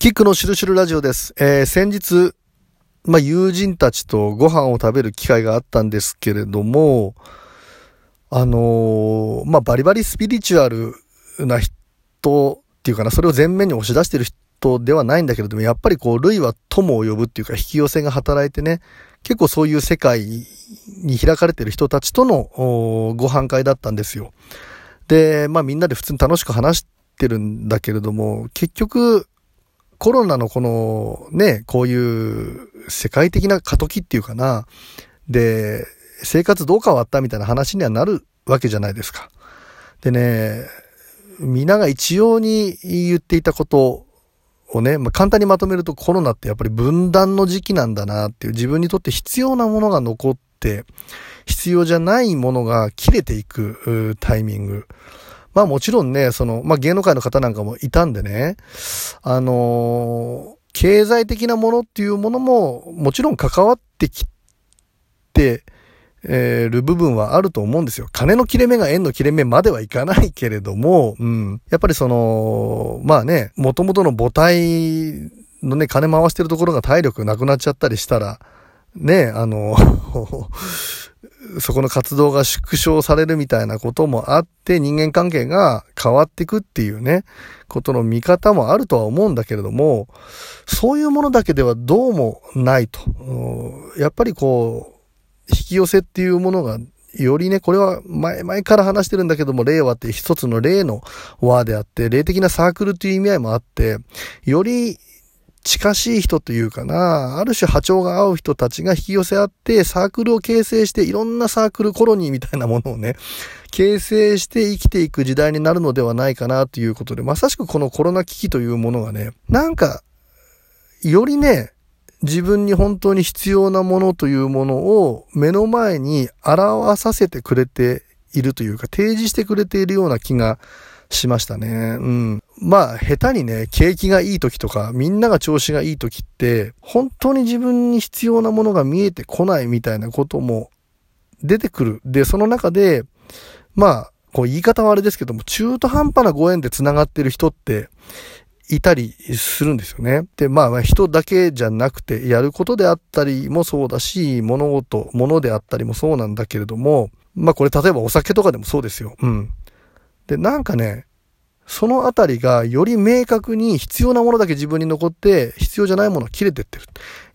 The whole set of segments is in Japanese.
キックのシュルシルラジオです。えー、先日、まあ、友人たちとご飯を食べる機会があったんですけれども、あのー、まあ、バリバリスピリチュアルな人っていうかな、それを前面に押し出してる人ではないんだけれども、やっぱりこう、類は友を呼ぶっていうか、引き寄せが働いてね、結構そういう世界に開かれてる人たちとのご飯会だったんですよ。で、まあみんなで普通に楽しく話してるんだけれども、結局、コロナのこのね、こういう世界的な過渡期っていうかな、で、生活どう変わったみたいな話にはなるわけじゃないですか。でね、皆が一様に言っていたことをね、まあ、簡単にまとめるとコロナってやっぱり分断の時期なんだなっていう自分にとって必要なものが残って、必要じゃないものが切れていくタイミング。まあもちろんね、その、まあ芸能界の方なんかもいたんでね、あのー、経済的なものっていうものももちろん関わってきて、えー、る部分はあると思うんですよ。金の切れ目が円の切れ目まではいかないけれども、うん。やっぱりその、まあね、元々の母体のね、金回してるところが体力なくなっちゃったりしたら、ね、あのそこの活動が縮小されるみたいなこともあって人間関係が変わっていくっていうね、ことの見方もあるとは思うんだけれども、そういうものだけではどうもないと。やっぱりこう、引き寄せっていうものがよりね、これは前々から話してるんだけども、令和って一つの例の和であって、霊的なサークルという意味合いもあって、より近しい人というかな、ある種波長が合う人たちが引き寄せ合って、サークルを形成して、いろんなサークルコロニーみたいなものをね、形成して生きていく時代になるのではないかなということで、まさしくこのコロナ危機というものがね、なんか、よりね、自分に本当に必要なものというものを目の前に表させてくれているというか、提示してくれているような気がしましたね。うん。まあ、下手にね、景気がいい時とか、みんなが調子がいい時って、本当に自分に必要なものが見えてこないみたいなことも出てくる。で、その中で、まあ、こう言い方はあれですけども、中途半端なご縁で繋がってる人って、いたりするんですよね。で、まあ、人だけじゃなくて、やることであったりもそうだし、物事、物であったりもそうなんだけれども、まあこれ例えばお酒とかでもそうですよ。うん。で、なんかね、そのあたりがより明確に必要なものだけ自分に残って必要じゃないものは切れてってる。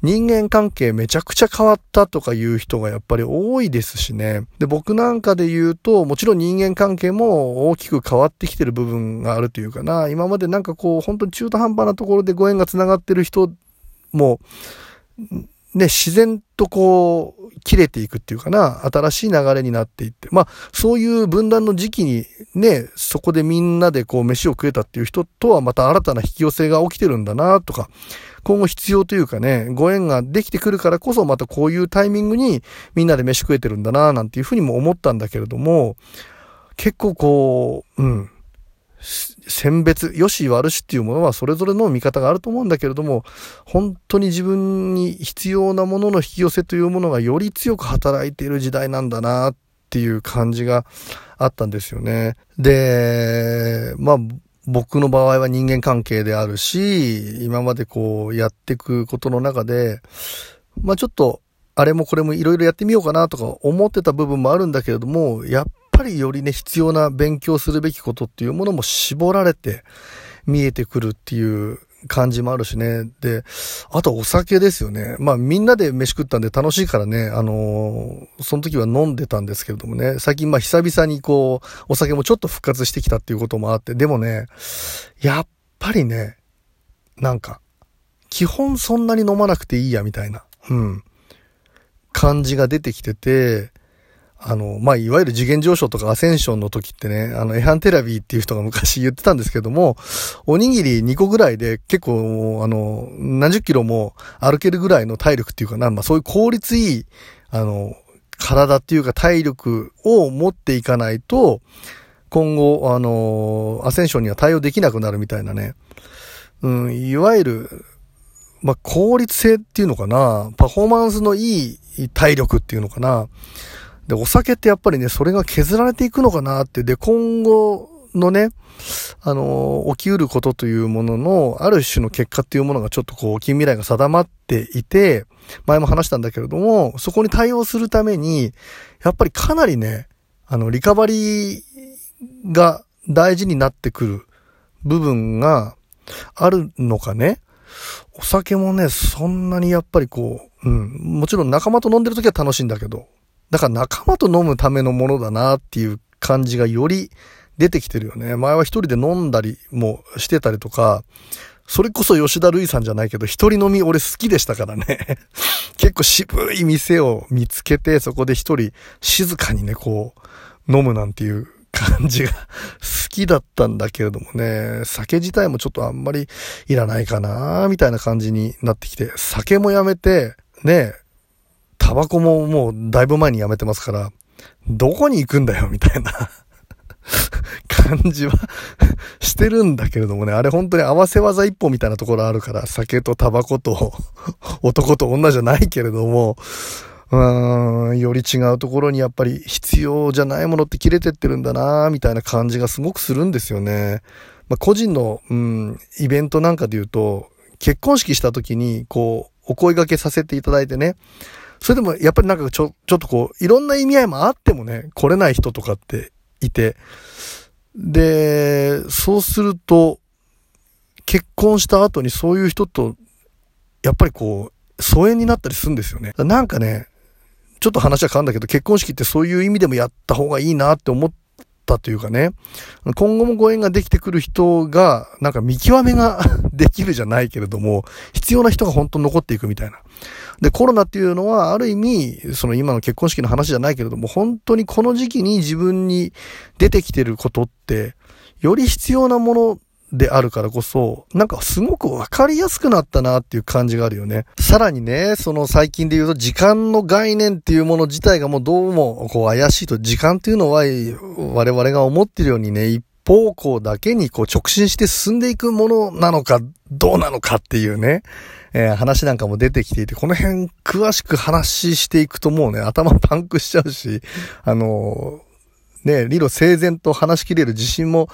人間関係めちゃくちゃ変わったとかいう人がやっぱり多いですしね。で、僕なんかで言うと、もちろん人間関係も大きく変わってきてる部分があるというかな。今までなんかこう、本当に中途半端なところでご縁が繋がってる人も、ね、自然とこう、切れていくっていうかな、新しい流れになっていって、まあ、そういう分断の時期にね、そこでみんなでこう、飯を食えたっていう人とはまた新たな引き寄せが起きてるんだな、とか、今後必要というかね、ご縁ができてくるからこそまたこういうタイミングにみんなで飯食えてるんだな、なんていうふうにも思ったんだけれども、結構こう、うん、選別、良し悪しっていうものはそれぞれの見方があると思うんだけれども、本当に自分に必要なものの引き寄せというものがより強く働いている時代なんだなっていう感じがあったんですよね。で、まあ、僕の場合は人間関係であるし、今までこうやっていくことの中で、まあちょっと、あれもこれもいろいろやってみようかなとか思ってた部分もあるんだけれども、やっぱりよりね、必要な勉強するべきことっていうものも絞られて見えてくるっていう感じもあるしね。で、あとお酒ですよね。まあみんなで飯食ったんで楽しいからね、あのー、その時は飲んでたんですけれどもね、最近まあ久々にこう、お酒もちょっと復活してきたっていうこともあって、でもね、やっぱりね、なんか、基本そんなに飲まなくていいやみたいな、うん、感じが出てきてて、あの、まあ、いわゆる次元上昇とかアセンションの時ってね、あの、エハンテラビーっていう人が昔言ってたんですけども、おにぎり2個ぐらいで結構、あの、何十キロも歩けるぐらいの体力っていうかな、まあ、そういう効率いい、あの、体っていうか体力を持っていかないと、今後、あの、アセンションには対応できなくなるみたいなね。うん、いわゆる、まあ、効率性っていうのかな、パフォーマンスのいい体力っていうのかな、で、お酒ってやっぱりね、それが削られていくのかなって、で、今後のね、あの、起きうることというものの、ある種の結果っていうものがちょっとこう、近未来が定まっていて、前も話したんだけれども、そこに対応するために、やっぱりかなりね、あの、リカバリーが大事になってくる部分があるのかね。お酒もね、そんなにやっぱりこう、うん、もちろん仲間と飲んでる時は楽しいんだけど、だから仲間と飲むためのものだなっていう感じがより出てきてるよね。前は一人で飲んだりもしてたりとか、それこそ吉田類さんじゃないけど、一人飲み俺好きでしたからね。結構渋い店を見つけて、そこで一人静かにね、こう、飲むなんていう感じが好きだったんだけれどもね、酒自体もちょっとあんまりいらないかなみたいな感じになってきて、酒もやめて、ね、タバコももうだいぶ前にやめてますから、どこに行くんだよみたいな 感じは してるんだけれどもね、あれ本当に合わせ技一本みたいなところあるから、酒とタバコと 男と女じゃないけれども、うーん、より違うところにやっぱり必要じゃないものって切れてってるんだなみたいな感じがすごくするんですよね。まあ、個人の、うん、イベントなんかで言うと、結婚式した時に、こう、お声掛けさせていただいてね、それでもやっぱりなんかちょ、ちょっとこう、いろんな意味合いもあってもね、来れない人とかっていて、で、そうすると、結婚した後にそういう人と、やっぱりこう、疎遠になったりするんですよね。なんかね、ちょっと話は変わるんだけど、結婚式ってそういう意味でもやった方がいいなって思ったというかね、今後もご縁ができてくる人が、なんか見極めが できるじゃないけれども、必要な人が本当に残っていくみたいな。で、コロナっていうのは、ある意味、その今の結婚式の話じゃないけれども、本当にこの時期に自分に出てきてることって、より必要なものであるからこそ、なんかすごくわかりやすくなったなっていう感じがあるよね。さらにね、その最近で言うと時間の概念っていうもの自体がもうどうもこう怪しいと、時間っていうのは我々が思ってるようにね、方向だけにこう直進して進んでいくものなのか、どうなのかっていうね。えー、話なんかも出てきていて、この辺詳しく話していくともうね、頭パンクしちゃうし、あのー、ね、理路整然と話し切れる自信も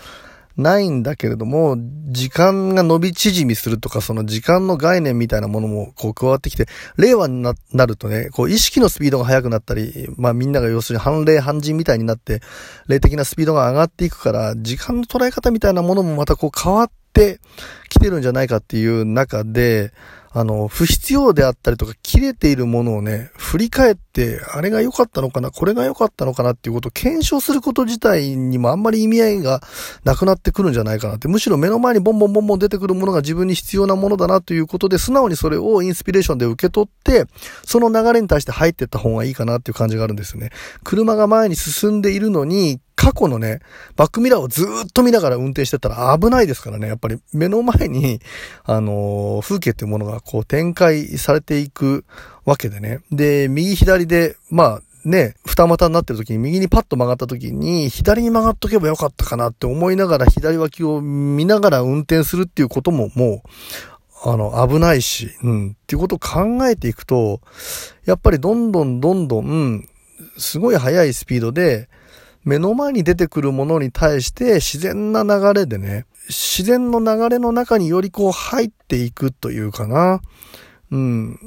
ないんだけれども、時間が伸び縮みするとか、その時間の概念みたいなものもこう加わってきて、令和になるとね、こう意識のスピードが速くなったり、まあみんなが要するに反霊反人みたいになって、霊的なスピードが上がっていくから、時間の捉え方みたいなものもまたこう変わってきてるんじゃないかっていう中で、あの、不必要であったりとか、切れているものをね、振り返って、あれが良かったのかな、これが良かったのかなっていうことを検証すること自体にもあんまり意味合いがなくなってくるんじゃないかなって、むしろ目の前にボンボンボンボン出てくるものが自分に必要なものだなということで、素直にそれをインスピレーションで受け取って、その流れに対して入っていった方がいいかなっていう感じがあるんですよね。車が前に進んでいるのに、過去のね、バックミラーをずーっと見ながら運転してたら危ないですからね。やっぱり目の前に、あのー、風景っていうものがこう展開されていくわけでね。で、右左で、まあ、ね、二股になってる時に右にパッと曲がった時に左に曲がっとけばよかったかなって思いながら左脇を見ながら運転するっていうことももう、あの、危ないし、うん、っていうことを考えていくと、やっぱりどんどんどんどん、すごい速いスピードで、目の前に出てくるものに対して自然な流れでね、自然の流れの中によりこう入っていくというかな。うん。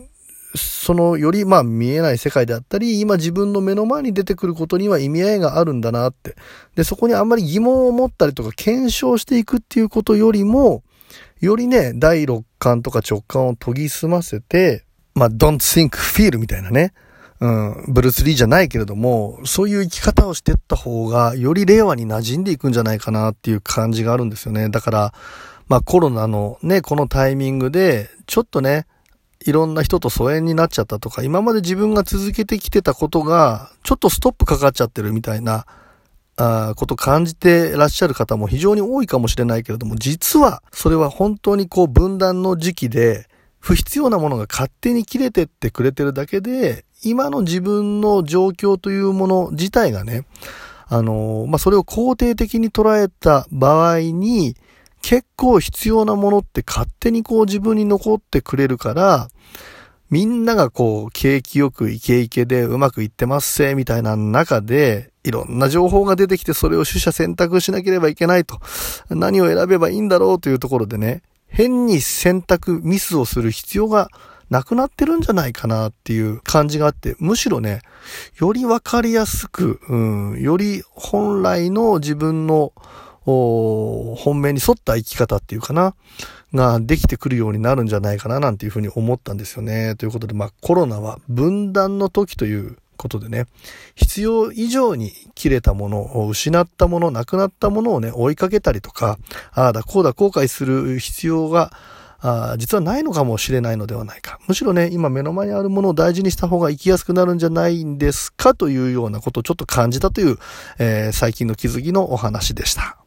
そのよりまあ見えない世界であったり、今自分の目の前に出てくることには意味合いがあるんだなって。で、そこにあんまり疑問を持ったりとか検証していくっていうことよりも、よりね、第六感とか直感を研ぎ澄ませて、まあ、don't think, feel みたいなね。うん、ブルース・リーじゃないけれども、そういう生き方をしていった方が、より令和に馴染んでいくんじゃないかなっていう感じがあるんですよね。だから、まあコロナのね、このタイミングで、ちょっとね、いろんな人と疎遠になっちゃったとか、今まで自分が続けてきてたことが、ちょっとストップかかっちゃってるみたいな、あこと感じてらっしゃる方も非常に多いかもしれないけれども、実は、それは本当にこう分断の時期で、不必要なものが勝手に切れてってくれてるだけで、今の自分の状況というもの自体がね、あの、まあ、それを肯定的に捉えた場合に、結構必要なものって勝手にこう自分に残ってくれるから、みんながこう、景気よくイケイケでうまくいってますせ、みたいな中で、いろんな情報が出てきてそれを取捨選択しなければいけないと。何を選べばいいんだろうというところでね、変に選択、ミスをする必要がなくなってるんじゃないかなっていう感じがあって、むしろね、よりわかりやすく、うん、より本来の自分の本命に沿った生き方っていうかな、ができてくるようになるんじゃないかななんていうふうに思ったんですよね。ということで、まあコロナは分断の時ということでね、必要以上に切れたもの失ったもの、なくなったものをね、追いかけたりとか、ああだこうだ後悔する必要があ実はないのかもしれないのではないか。むしろね、今目の前にあるものを大事にした方が生きやすくなるんじゃないんですかというようなことをちょっと感じたという、えー、最近の気づきのお話でした。